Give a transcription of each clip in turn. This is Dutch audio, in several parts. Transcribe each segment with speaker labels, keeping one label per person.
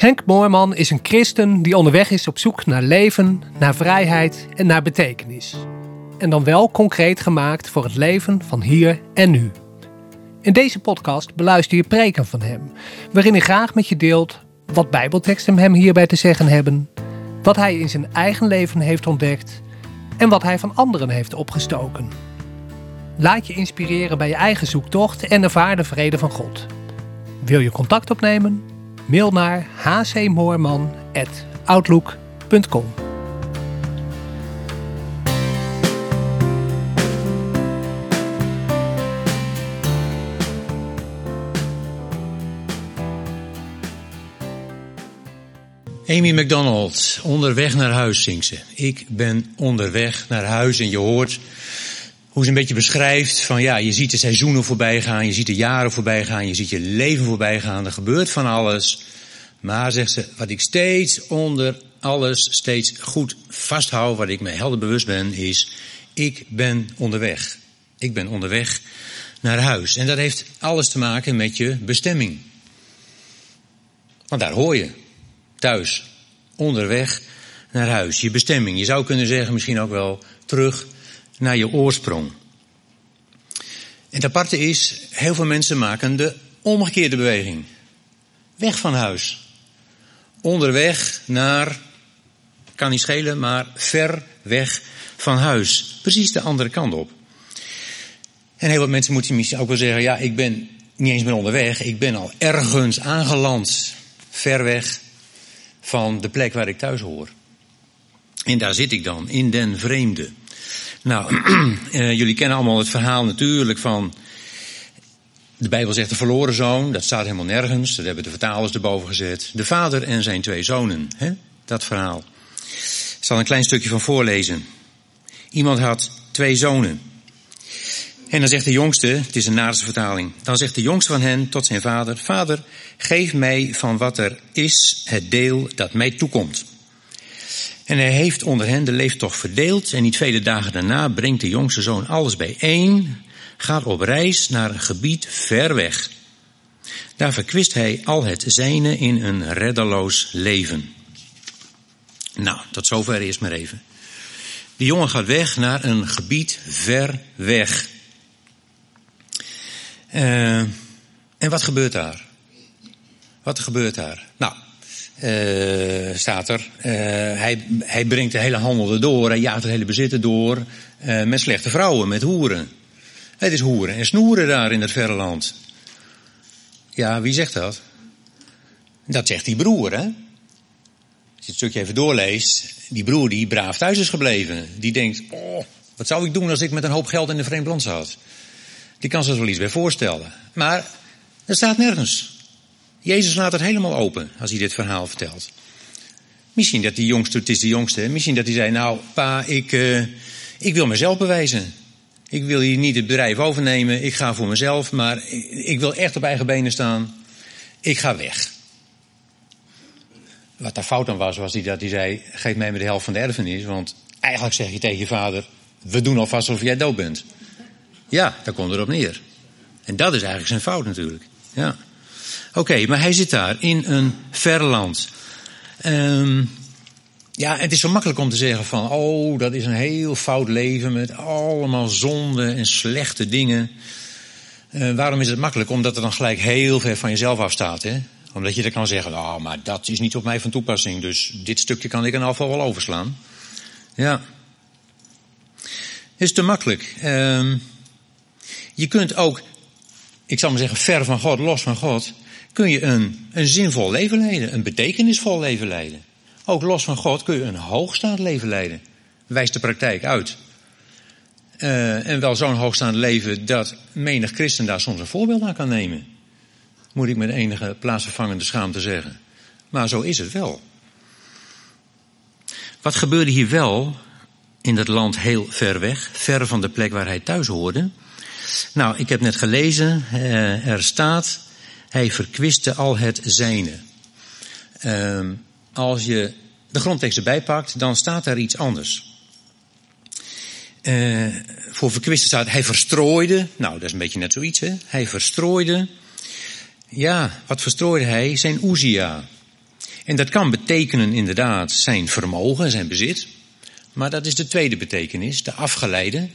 Speaker 1: Henk Moorman is een christen die onderweg is op zoek naar leven, naar vrijheid en naar betekenis. En dan wel concreet gemaakt voor het leven van hier en nu. In deze podcast beluister je preken van hem, waarin hij graag met je deelt wat Bijbelteksten hem hierbij te zeggen hebben, wat hij in zijn eigen leven heeft ontdekt en wat hij van anderen heeft opgestoken. Laat je inspireren bij je eigen zoektocht en ervaar de vrede van God. Wil je contact opnemen? Mail naar hcmoorman.outlook.com.
Speaker 2: Amy McDonald, onderweg naar huis zingt. Ik ben onderweg naar huis en je hoort hoe ze een beetje beschrijft van ja, je ziet de seizoenen voorbij gaan, je ziet de jaren voorbij gaan, je ziet je leven voorbij gaan, er gebeurt van alles. Maar zegt ze, wat ik steeds onder alles steeds goed vasthoud, wat ik me helder bewust ben, is ik ben onderweg. Ik ben onderweg naar huis. En dat heeft alles te maken met je bestemming. Want daar hoor je. Thuis. Onderweg naar huis. Je bestemming. Je zou kunnen zeggen misschien ook wel terug naar je oorsprong. En het aparte is, heel veel mensen maken de omgekeerde beweging. Weg van huis. Onderweg naar, kan niet schelen, maar ver weg van huis. Precies de andere kant op. En heel wat mensen moeten misschien ook wel zeggen, ja, ik ben niet eens meer onderweg, ik ben al ergens aangeland. Ver weg van de plek waar ik thuis hoor. En daar zit ik dan, in den vreemde. Nou, eh, jullie kennen allemaal het verhaal natuurlijk van. De Bijbel zegt de verloren zoon, dat staat helemaal nergens. Dat hebben de vertalers erboven gezet. De vader en zijn twee zonen, hè? dat verhaal. Ik zal een klein stukje van voorlezen. Iemand had twee zonen. En dan zegt de jongste, het is een Naarse vertaling, dan zegt de jongste van hen tot zijn vader, Vader, geef mij van wat er is het deel dat mij toekomt. En hij heeft onder hen de leeftocht verdeeld en niet vele dagen daarna brengt de jongste zoon alles bijeen, gaat op reis naar een gebied ver weg. Daar verkwist hij al het zijne in een reddeloos leven. Nou, tot zover eerst maar even. De jongen gaat weg naar een gebied ver weg. Uh, en wat gebeurt daar? Wat gebeurt daar? Nou, staat er. Uh, hij, hij brengt de hele handel erdoor, hij jaagt het hele bezitten door. Uh, met slechte vrouwen, met hoeren. Het is hoeren en snoeren daar in het verre land. Ja, wie zegt dat? Dat zegt die broer, hè? Als je het stukje even doorleest, die broer die braaf thuis is gebleven. Die denkt, oh, wat zou ik doen als ik met een hoop geld in een vreemd land zat? Die kan zich wel iets bij voorstellen. Maar er staat nergens. Jezus laat het helemaal open als hij dit verhaal vertelt. Misschien dat die jongste, het is de jongste, misschien dat hij zei, nou pa, ik, uh, ik wil mezelf bewijzen. Ik wil hier niet het bedrijf overnemen, ik ga voor mezelf, maar ik wil echt op eigen benen staan. Ik ga weg. Wat daar fout aan was, was die dat hij zei, geef mij maar de helft van de erfenis, want eigenlijk zeg je tegen je vader, we doen alvast alsof jij dood bent. Ja, daar komt erop neer. En dat is eigenlijk zijn fout natuurlijk. Ja. Oké, maar hij zit daar in een ver land. Um, ja, het is zo makkelijk om te zeggen van, oh, dat is een heel fout leven met allemaal zonde en slechte dingen. Uh, waarom is het makkelijk? Omdat het dan gelijk heel ver van jezelf afstaat, hè? Omdat je dan kan zeggen, oh, maar dat is niet op mij van toepassing, dus dit stukje kan ik in afval wel overslaan. Ja. Is te makkelijk. Um, je kunt ook, ik zal maar zeggen, ver van God, los van God, kun je een, een zinvol leven leiden, een betekenisvol leven leiden. Ook los van God kun je een hoogstaand leven leiden. Wijst de praktijk uit. Uh, en wel zo'n hoogstaand leven dat menig christen daar soms een voorbeeld aan kan nemen. Moet ik met enige plaatsvervangende schaamte zeggen. Maar zo is het wel. Wat gebeurde hier wel in dat land heel ver weg, ver van de plek waar hij thuis hoorde? Nou, ik heb net gelezen, uh, er staat, hij verkwiste al het zijne. Uh, als je de grondtekst erbij pakt, dan staat daar iets anders. Uh, voor verkwisten staat, hij verstrooide. Nou, dat is een beetje net zoiets, hè. Hij verstrooide. Ja, wat verstrooide hij? Zijn Uzia. En dat kan betekenen inderdaad zijn vermogen, zijn bezit. Maar dat is de tweede betekenis, de afgeleide.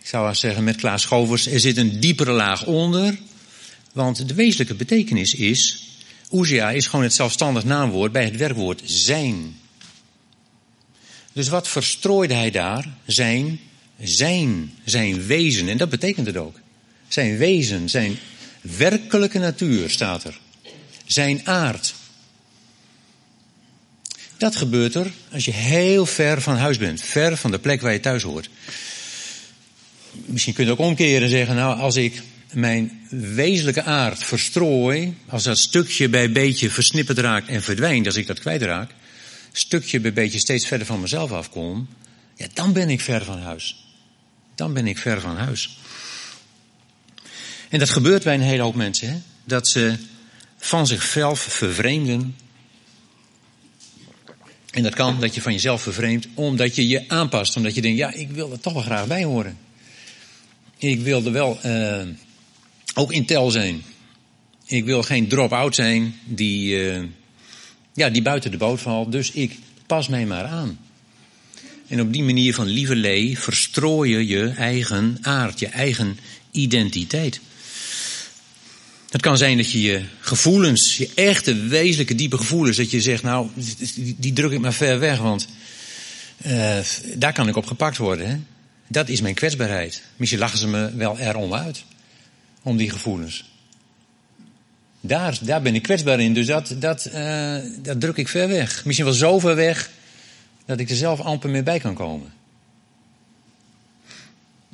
Speaker 2: Ik zou zeggen met Klaas Schovers, er zit een diepere laag onder. Want de wezenlijke betekenis is, Uzia is gewoon het zelfstandig naamwoord bij het werkwoord zijn. Dus wat verstrooide hij daar? Zijn, zijn, zijn wezen. En dat betekent het ook. Zijn wezen, zijn werkelijke natuur staat er. Zijn aard. Dat gebeurt er als je heel ver van huis bent. Ver van de plek waar je thuis hoort. Misschien kun je ook omkeren en zeggen, nou als ik mijn wezenlijke aard verstrooi, als dat stukje bij beetje versnipperd raakt en verdwijnt, als ik dat kwijtraak, stukje bij beetje steeds verder van mezelf afkom, ja, dan ben ik ver van huis. Dan ben ik ver van huis. En dat gebeurt bij een hele hoop mensen, hè? dat ze van zichzelf vervreemden. En dat kan dat je van jezelf vervreemdt omdat je je aanpast, omdat je denkt, ja, ik wil er toch wel graag bij horen. Ik wil er wel uh, ook in tel zijn. Ik wil geen drop-out zijn die, uh, ja, die buiten de boot valt, dus ik pas mij maar aan. En op die manier van lieverlee verstrooi je je eigen aard, je eigen identiteit. Het kan zijn dat je je gevoelens, je echte wezenlijke diepe gevoelens, dat je zegt, nou, die, druk ik maar ver weg, want uh, daar kan ik op gepakt worden. Hè? Dat is mijn kwetsbaarheid. Misschien lachen ze me wel erom uit, om die gevoelens. Daar, daar ben ik kwetsbaar in, dus dat, dat, uh, dat druk ik ver weg. Misschien wel zo ver weg, dat ik er zelf amper meer bij kan komen.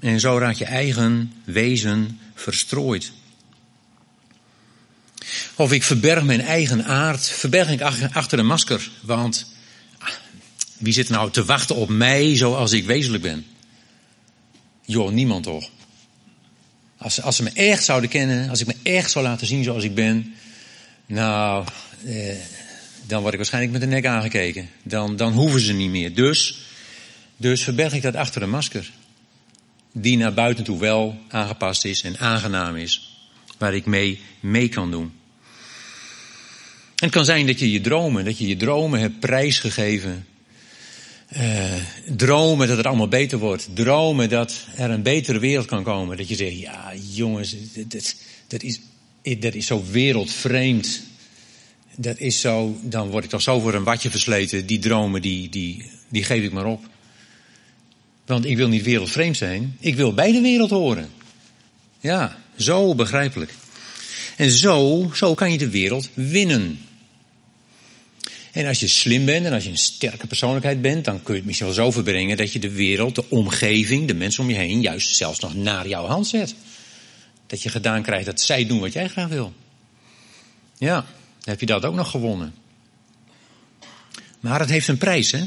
Speaker 2: En zo raakt je eigen wezen verstrooid. Of ik verberg mijn eigen aard, verberg ik achter een masker. Want ah, wie zit nou te wachten op mij zoals ik wezenlijk ben? Joh, niemand toch. Als, als ze me echt zouden kennen, als ik me echt zou laten zien zoals ik ben, nou, eh, dan word ik waarschijnlijk met de nek aangekeken. Dan, dan hoeven ze niet meer. Dus, dus verberg ik dat achter een masker. Die naar buiten toe wel aangepast is en aangenaam is. Waar ik mee, mee kan doen. En het kan zijn dat je je dromen, dat je je dromen hebt prijsgegeven. Uh, dromen dat het allemaal beter wordt. Dromen dat er een betere wereld kan komen. Dat je zegt, ja jongens, dat, dat, is, dat is zo wereldvreemd. Dat is zo, dan word ik toch zo voor een watje versleten. Die dromen, die, die, die geef ik maar op. Want ik wil niet wereldvreemd zijn. Ik wil bij de wereld horen. Ja, zo begrijpelijk. En zo, zo kan je de wereld winnen. En als je slim bent en als je een sterke persoonlijkheid bent, dan kun je het misschien wel zo verbrengen dat je de wereld, de omgeving, de mensen om je heen, juist zelfs nog naar jouw hand zet. Dat je gedaan krijgt dat zij doen wat jij graag wil. Ja, dan heb je dat ook nog gewonnen. Maar het heeft een prijs, hè?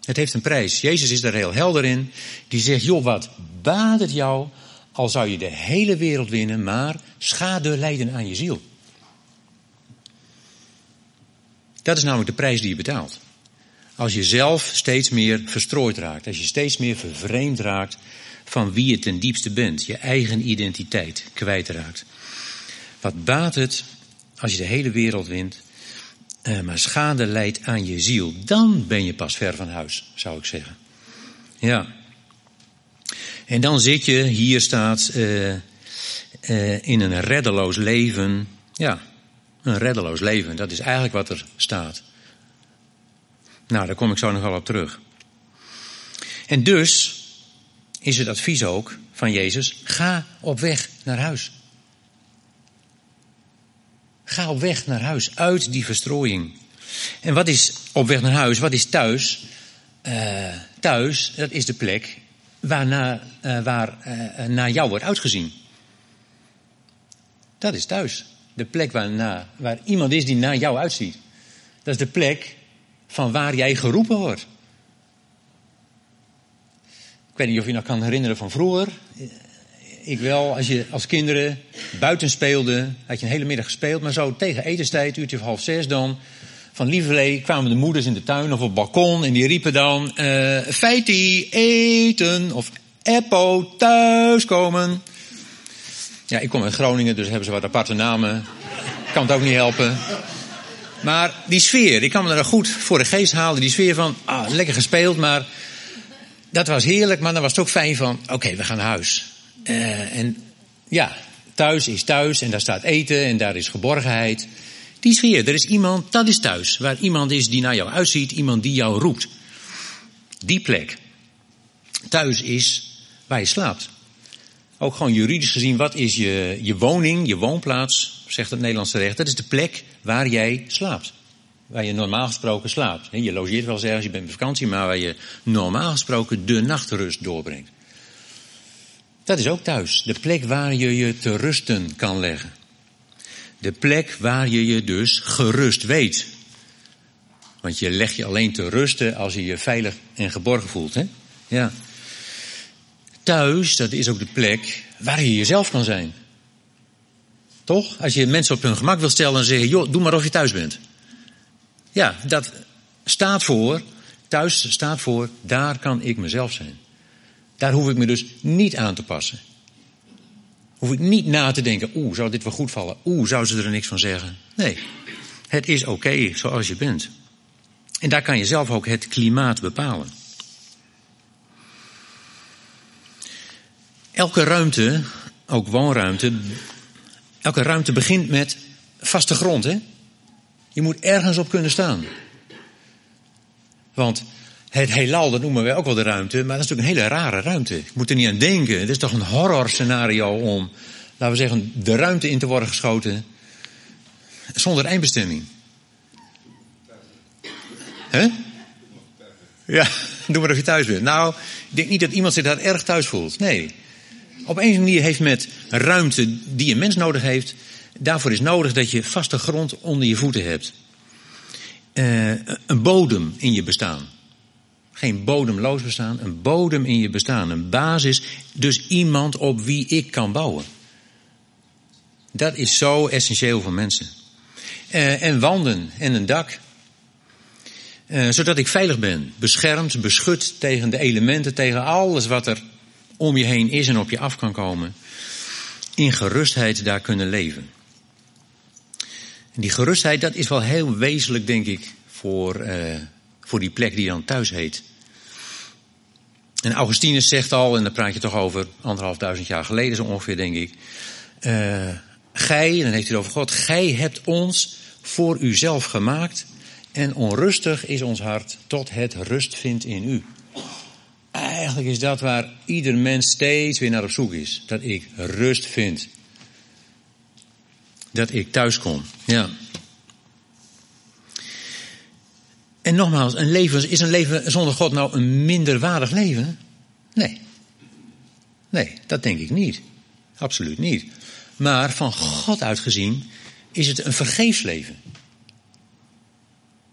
Speaker 2: Het heeft een prijs. Jezus is daar heel helder in. Die zegt, joh, wat baat het jou al zou je de hele wereld winnen, maar schade lijden aan je ziel. Dat is namelijk de prijs die je betaalt. Als je zelf steeds meer verstrooid raakt, als je steeds meer vervreemd raakt van wie je ten diepste bent, je eigen identiteit kwijtraakt. Wat baat het als je de hele wereld wint, eh, maar schade leidt aan je ziel? Dan ben je pas ver van huis, zou ik zeggen. Ja. En dan zit je, hier staat, uh, uh, in een reddeloos leven. Ja, een reddeloos leven. Dat is eigenlijk wat er staat. Nou, daar kom ik zo nog wel op terug. En dus is het advies ook van Jezus: ga op weg naar huis. Ga op weg naar huis, uit die verstrooiing. En wat is op weg naar huis? Wat is thuis? Uh, thuis, dat is de plek waarna, uh, waar uh, naar jou wordt uitgezien. Dat is thuis. De plek waarna, waar iemand is die naar jou uitziet. Dat is de plek van waar jij geroepen wordt. Ik weet niet of je nog kan herinneren van vroeger. Ik wel, als je als kinderen buiten speelde, had je een hele middag gespeeld, maar zo tegen etenstijd, uurtje of half zes dan, van Lieverlee kwamen de moeders in de tuin of op het balkon en die riepen dan, uh, Feiti, eten, of Eppo, thuiskomen. Ja, ik kom uit Groningen, dus hebben ze wat aparte namen. Kan het ook niet helpen. Maar die sfeer, ik kan me er goed voor de geest halen. Die sfeer van, ah, lekker gespeeld, maar dat was heerlijk. Maar dan was het ook fijn van, oké, we gaan naar huis. Uh, en ja, thuis is thuis en daar staat eten en daar is geborgenheid. Die sfeer, er is iemand, dat is thuis. Waar iemand is die naar jou uitziet, iemand die jou roept. Die plek. Thuis is waar je slaapt. Ook gewoon juridisch gezien, wat is je, je woning, je woonplaats, zegt het Nederlandse recht. Dat is de plek waar jij slaapt. Waar je normaal gesproken slaapt. Je logeert wel ergens, je bent op vakantie, maar waar je normaal gesproken de nachtrust doorbrengt. Dat is ook thuis. De plek waar je je te rusten kan leggen. De plek waar je je dus gerust weet. Want je legt je alleen te rusten als je je veilig en geborgen voelt. Hè? Ja. Thuis, dat is ook de plek waar je jezelf kan zijn. Toch? Als je mensen op hun gemak wil stellen en zeggen, joh, doe maar of je thuis bent. Ja, dat staat voor, thuis staat voor, daar kan ik mezelf zijn. Daar hoef ik me dus niet aan te passen. Hoef ik niet na te denken, oeh, zou dit wel goed vallen? Oeh, zou ze er niks van zeggen? Nee, het is oké zoals je bent. En daar kan je zelf ook het klimaat bepalen. Elke ruimte, ook woonruimte, elke ruimte begint met vaste grond. Hè? Je moet ergens op kunnen staan. Want het heelal, dat noemen wij ook wel de ruimte, maar dat is natuurlijk een hele rare ruimte. Je moet er niet aan denken. Het is toch een horror scenario om, laten we zeggen, de ruimte in te worden geschoten zonder eindbestemming. Hè? Ja, doe maar of je thuis bent. Nou, ik denk niet dat iemand zich daar erg thuis voelt. Nee. Op een manier heeft met ruimte die een mens nodig heeft, daarvoor is nodig dat je vaste grond onder je voeten hebt. Uh, een bodem in je bestaan. Geen bodemloos bestaan, een bodem in je bestaan. Een basis, dus iemand op wie ik kan bouwen. Dat is zo essentieel voor mensen. Uh, en wanden en een dak. Uh, zodat ik veilig ben, beschermd, beschut tegen de elementen, tegen alles wat er om je heen is en op je af kan komen. In gerustheid daar kunnen leven. En die gerustheid, dat is wel heel wezenlijk, denk ik, voor, uh, voor die plek die dan thuis heet. En Augustinus zegt al, en daar praat je toch over anderhalf duizend jaar geleden zo ongeveer, denk ik. Uh, gij, dan heeft hij het over God, gij hebt ons voor uzelf gemaakt en onrustig is ons hart tot het rust vindt in u. Eigenlijk is dat waar ieder mens steeds weer naar op zoek is. Dat ik rust vind. Dat ik thuis kom. Ja. En nogmaals, een leven, is een leven zonder God nou een minderwaardig leven? Nee. Nee, dat denk ik niet. Absoluut niet. Maar van God uitgezien is het een vergeefsleven.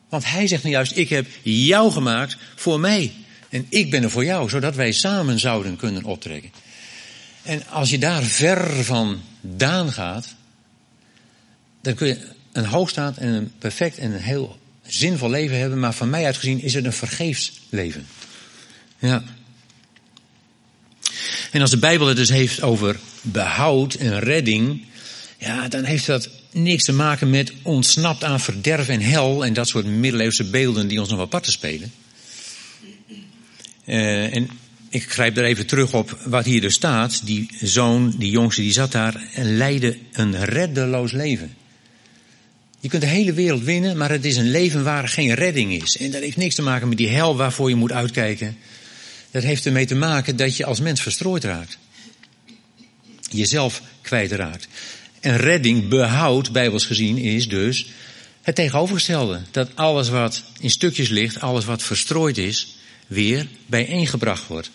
Speaker 2: Want hij zegt nou juist, ik heb jou gemaakt voor mij. En ik ben er voor jou, zodat wij samen zouden kunnen optrekken. En als je daar ver vandaan gaat, dan kun je een hoogstaand en een perfect en een heel zinvol leven hebben, maar van mij uitgezien is het een vergeefs leven. Ja. En als de Bijbel het dus heeft over behoud en redding, ja, dan heeft dat niks te maken met ontsnapt aan verderf en hel en dat soort middeleeuwse beelden die ons nog apart te spelen. Uh, en ik grijp er even terug op wat hier dus staat. Die zoon, die jongste, die zat daar en leidde een reddeloos leven. Je kunt de hele wereld winnen, maar het is een leven waar geen redding is. En dat heeft niks te maken met die hel waarvoor je moet uitkijken. Dat heeft ermee te maken dat je als mens verstrooid raakt. Jezelf kwijtraakt. En redding, behoud, bijbels gezien, is dus het tegenovergestelde. Dat alles wat in stukjes ligt, alles wat verstrooid is, weer bijeengebracht wordt.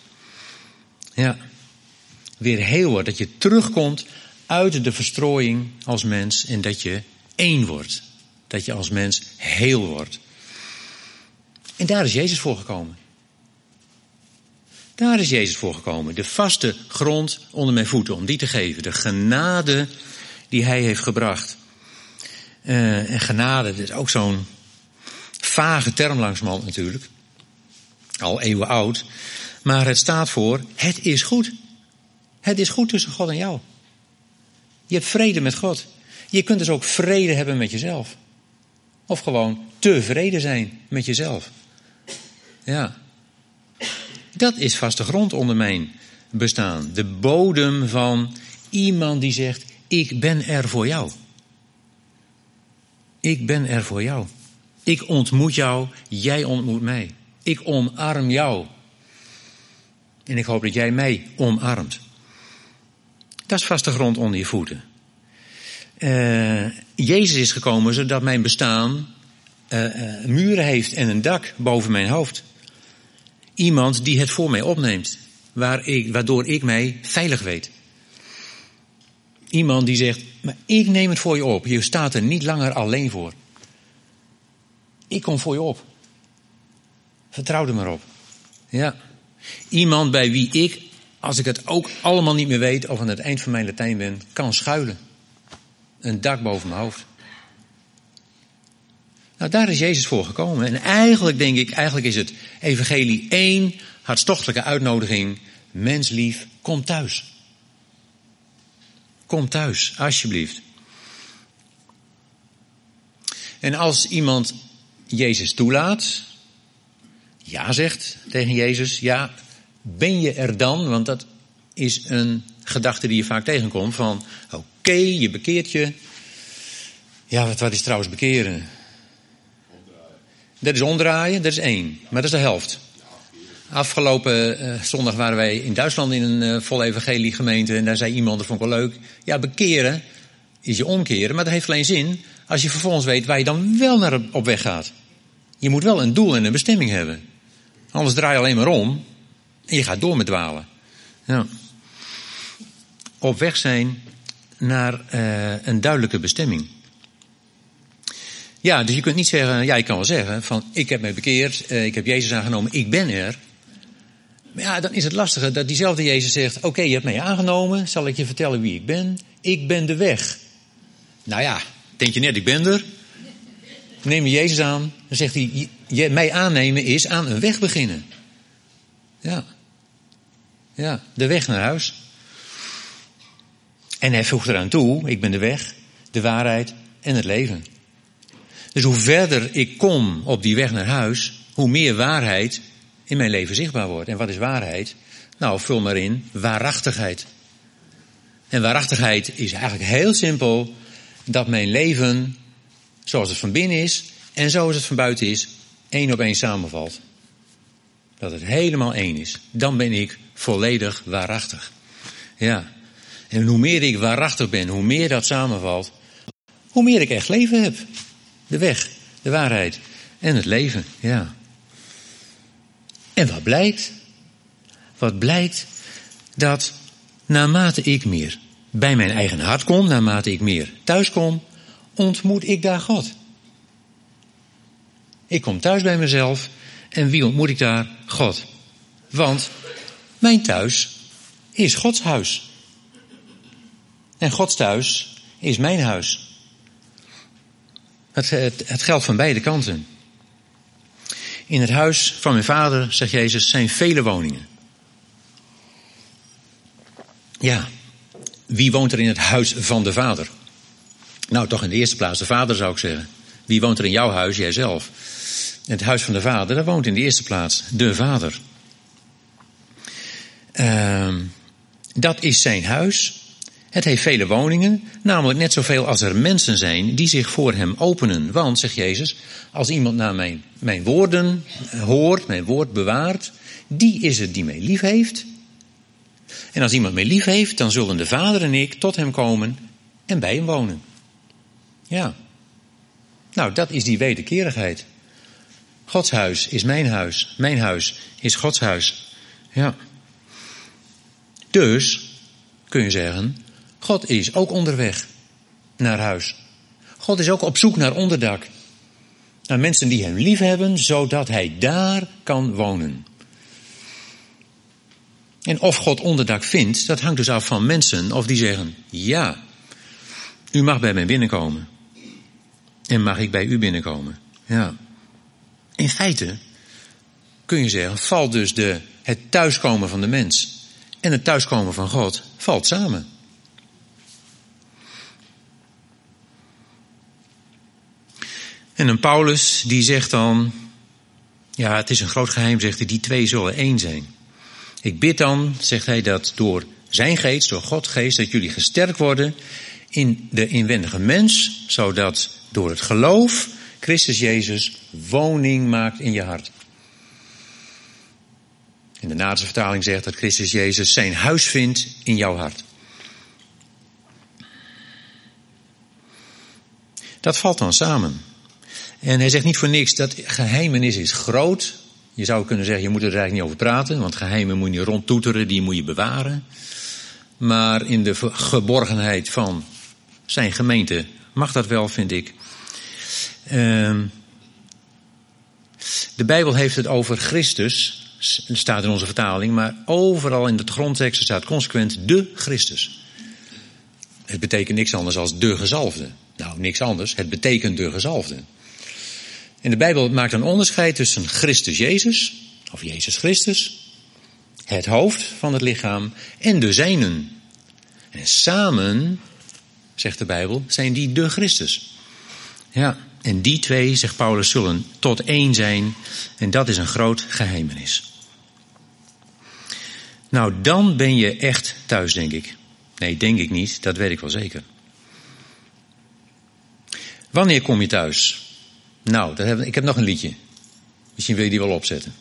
Speaker 2: Ja, weer heel wordt. Dat je terugkomt uit de verstrooiing als mens en dat je één wordt. Dat je als mens heel wordt. En daar is Jezus voor gekomen. Daar is Jezus voor gekomen. De vaste grond onder mijn voeten, om die te geven. De genade die hij heeft gebracht. Uh, en genade, is ook zo'n vage term langzamerhand natuurlijk al eeuwen oud. Maar het staat voor, het is goed. Het is goed tussen God en jou. Je hebt vrede met God. Je kunt dus ook vrede hebben met jezelf. Of gewoon tevreden zijn met jezelf. Ja. Dat is vaste grond onder mijn bestaan. De bodem van iemand die zegt: Ik ben er voor jou. Ik ben er voor jou. Ik ontmoet jou, jij ontmoet mij. Ik omarm jou. En ik hoop dat jij mij omarmt. Dat is vaste grond onder je voeten. Uh, Jezus is gekomen zodat mijn bestaan uh, muren heeft en een dak boven mijn hoofd. Iemand die het voor mij opneemt, waar ik, waardoor ik mij veilig weet. Iemand die zegt, maar ik neem het voor je op. Je staat er niet langer alleen voor. Ik kom voor je op. Vertrouw er maar op. Ja. Iemand bij wie ik, als ik het ook allemaal niet meer weet of aan het eind van mijn Latijn ben, kan schuilen. Een dak boven mijn hoofd. Nou, daar is Jezus voor gekomen. En eigenlijk denk ik, eigenlijk is het evangelie één hartstochtelijke uitnodiging. Menslief, kom thuis. Kom thuis, alsjeblieft. En als iemand Jezus toelaat, ja zegt tegen Jezus, ja, ben je er dan? Want dat is een gedachte die je vaak tegenkomt van, oké, je bekeert je. Ja, wat, is trouwens bekeren? Dat is omdraaien, dat is één. Maar dat is de helft. Afgelopen uh, zondag waren wij in Duitsland in een uh, volle evangelie gemeente. En daar zei iemand, vond ik wel leuk. Ja, bekeren is je omkeren. Maar dat heeft alleen zin als je vervolgens weet waar je dan wel naar op weg gaat. Je moet wel een doel en een bestemming hebben. Anders draai je alleen maar om. En je gaat door met dwalen. Op weg zijn naar uh, een duidelijke bestemming. Ja, dus je kunt niet zeggen, ja, je kan wel zeggen van ik heb mij bekeerd, uh, ik heb Jezus aangenomen, ik ben er. Maar ja, dan is het lastige dat diezelfde Jezus zegt, oké, je hebt mij aangenomen, zal ik je vertellen wie ik ben? Ik ben de weg. Nou ja, denk je net, ik ben er. Neem je Jezus aan, dan zegt hij, je, mij aannemen is aan een weg beginnen. Ja. Ja, de weg naar huis. En hij voegt eraan toe, ik ben de weg, de waarheid en het leven. Dus hoe verder ik kom op die weg naar huis, hoe meer waarheid in mijn leven zichtbaar wordt. En wat is waarheid? Nou, vul maar in, waarachtigheid. En waarachtigheid is eigenlijk heel simpel dat mijn leven, zoals het van binnen is en zoals het van buiten is, één op één samenvalt. Dat het helemaal één is. Dan ben ik volledig waarachtig. Ja. En hoe meer ik waarachtig ben, hoe meer dat samenvalt, hoe meer ik echt leven heb. De weg, de waarheid en het leven, ja. En wat blijkt? Wat blijkt? Dat naarmate ik meer bij mijn eigen hart kom, naarmate ik meer thuis kom, ontmoet ik daar God. Ik kom thuis bij mezelf en wie ontmoet ik daar? God. Want mijn thuis is Gods huis. En Gods thuis is mijn huis. Het, het, het geldt van beide kanten. In het huis van mijn vader, zegt Jezus, zijn vele woningen. Ja, wie woont er in het huis van de vader? Nou, toch in de eerste plaats de vader zou ik zeggen. Wie woont er in jouw huis? Jijzelf. Het huis van de vader, daar woont in de eerste plaats de vader. Uh, dat is zijn huis. Het heeft vele woningen, namelijk net zoveel als er mensen zijn die zich voor hem openen. Want, zegt Jezus, als iemand naar mijn, mijn woorden hoort, mijn woord bewaart, die is het die mij lief heeft. En als iemand mij lief heeft, dan zullen de Vader en ik tot hem komen en bij hem wonen. Ja. Nou, dat is die wederkerigheid. Gods huis is mijn huis. Mijn huis is Gods huis. Ja. Dus, kun je zeggen, God is ook onderweg naar huis. God is ook op zoek naar onderdak. Naar mensen die hem lief hebben, zodat hij daar kan wonen. En of God onderdak vindt, dat hangt dus af van mensen of die zeggen: Ja, u mag bij mij binnenkomen. En mag ik bij u binnenkomen? Ja. In feite kun je zeggen, valt dus de, het thuiskomen van de mens en het thuiskomen van God valt samen. En een Paulus die zegt dan, ja het is een groot geheim, zegt hij, die twee zullen één zijn. Ik bid dan, zegt hij, dat door zijn geest, door God geest, dat jullie gesterkt worden in de inwendige mens, zodat door het geloof Christus Jezus woning maakt in je hart. En de Naderse vertaling zegt dat Christus Jezus zijn huis vindt in jouw hart. Dat valt dan samen. En hij zegt niet voor niks dat geheimenis is groot. Je zou kunnen zeggen, je moet er eigenlijk niet over praten, want geheimen moet je niet rondtoeteren, die moet je bewaren. Maar in de geborgenheid van zijn gemeente mag dat wel, vind ik. Ehm, de Bijbel heeft het over Christus, staat in onze vertaling, maar overal in de grondteksten staat consequent de Christus. Het betekent niks anders als de gezalfde. Nou, niks anders. Het betekent de gezalfde. En de Bijbel maakt een onderscheid tussen Christus Jezus, of Jezus Christus, het hoofd van het lichaam, en de zijnen. En samen, zegt de Bijbel, zijn die de Christus. Ja, en die twee, zegt Paulus, zullen tot één zijn. En dat is een groot geheimenis. Nou, dan ben je echt thuis, denk ik. Nee, denk ik niet, dat weet ik wel zeker. Wanneer kom je thuis? Nou, ik heb nog een liedje. Misschien wil je die wel opzetten.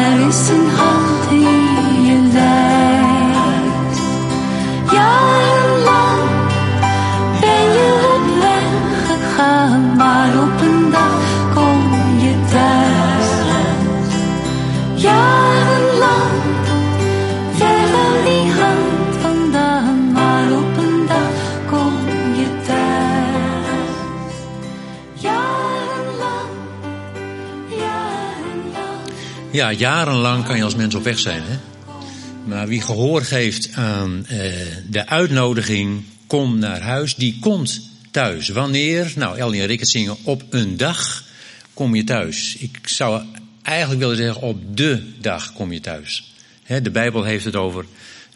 Speaker 2: that isn't holding you down. Ja, jarenlang kan je als mens op weg zijn. Hè? Maar wie gehoor geeft aan uh, de uitnodiging, kom naar huis, die komt thuis. Wanneer? Nou, Ellie en Rickert zingen op een dag kom je thuis. Ik zou eigenlijk willen zeggen op de dag kom je thuis. de Bijbel heeft het over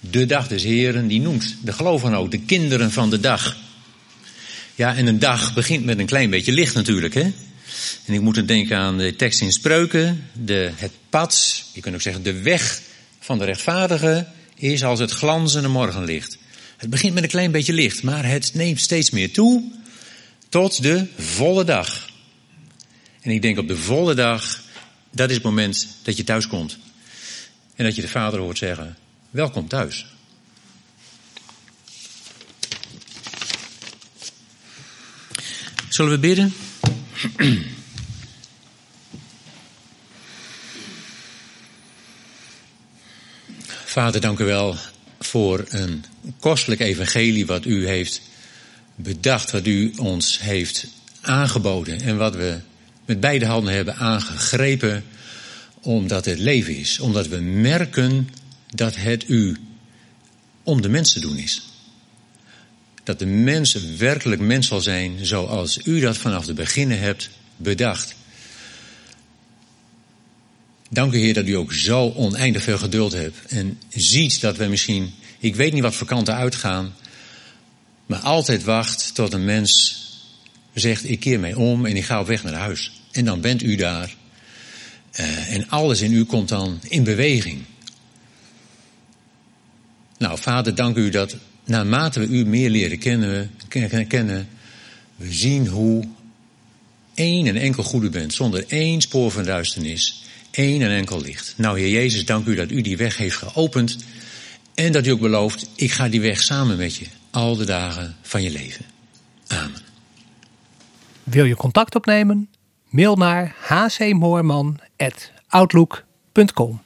Speaker 2: de dag des Heren, die noemt de gelovigen ook de kinderen van de dag. Ja, en een dag begint met een klein beetje licht natuurlijk, hè? En ik moet denken aan de tekst in Spreuken. De, het pad, je kunt ook zeggen de weg van de rechtvaardige is als het glanzende morgenlicht. Het begint met een klein beetje licht, maar het neemt steeds meer toe tot de volle dag. En ik denk op de volle dag, dat is het moment dat je thuis komt. En dat je de vader hoort zeggen, welkom thuis. Zullen we bidden? Vader, dank u wel voor een kostelijk evangelie wat u heeft bedacht, wat u ons heeft aangeboden en wat we met beide handen hebben aangegrepen omdat het leven is. Omdat we merken dat het u om de mens te doen is. Dat de mens werkelijk mens zal zijn zoals u dat vanaf de beginnen hebt bedacht. Dank u Heer dat u ook zo oneindig veel geduld hebt. En ziet dat we misschien, ik weet niet wat voor kanten uitgaan. Maar altijd wacht tot een mens zegt ik keer mij om en ik ga op weg naar huis. En dan bent u daar. Uh, en alles in u komt dan in beweging. Nou, vader, dank u dat naarmate we u meer leren kennen, kennen we zien hoe één en enkel goed u bent, zonder één spoor van duisternis, één en enkel licht. Nou, Heer Jezus, dank u dat u die weg heeft geopend en dat u ook belooft, ik ga die weg samen met je, al de dagen van je leven. Amen.
Speaker 1: Wil je contact opnemen? Mail naar hcmoorman.outlook.com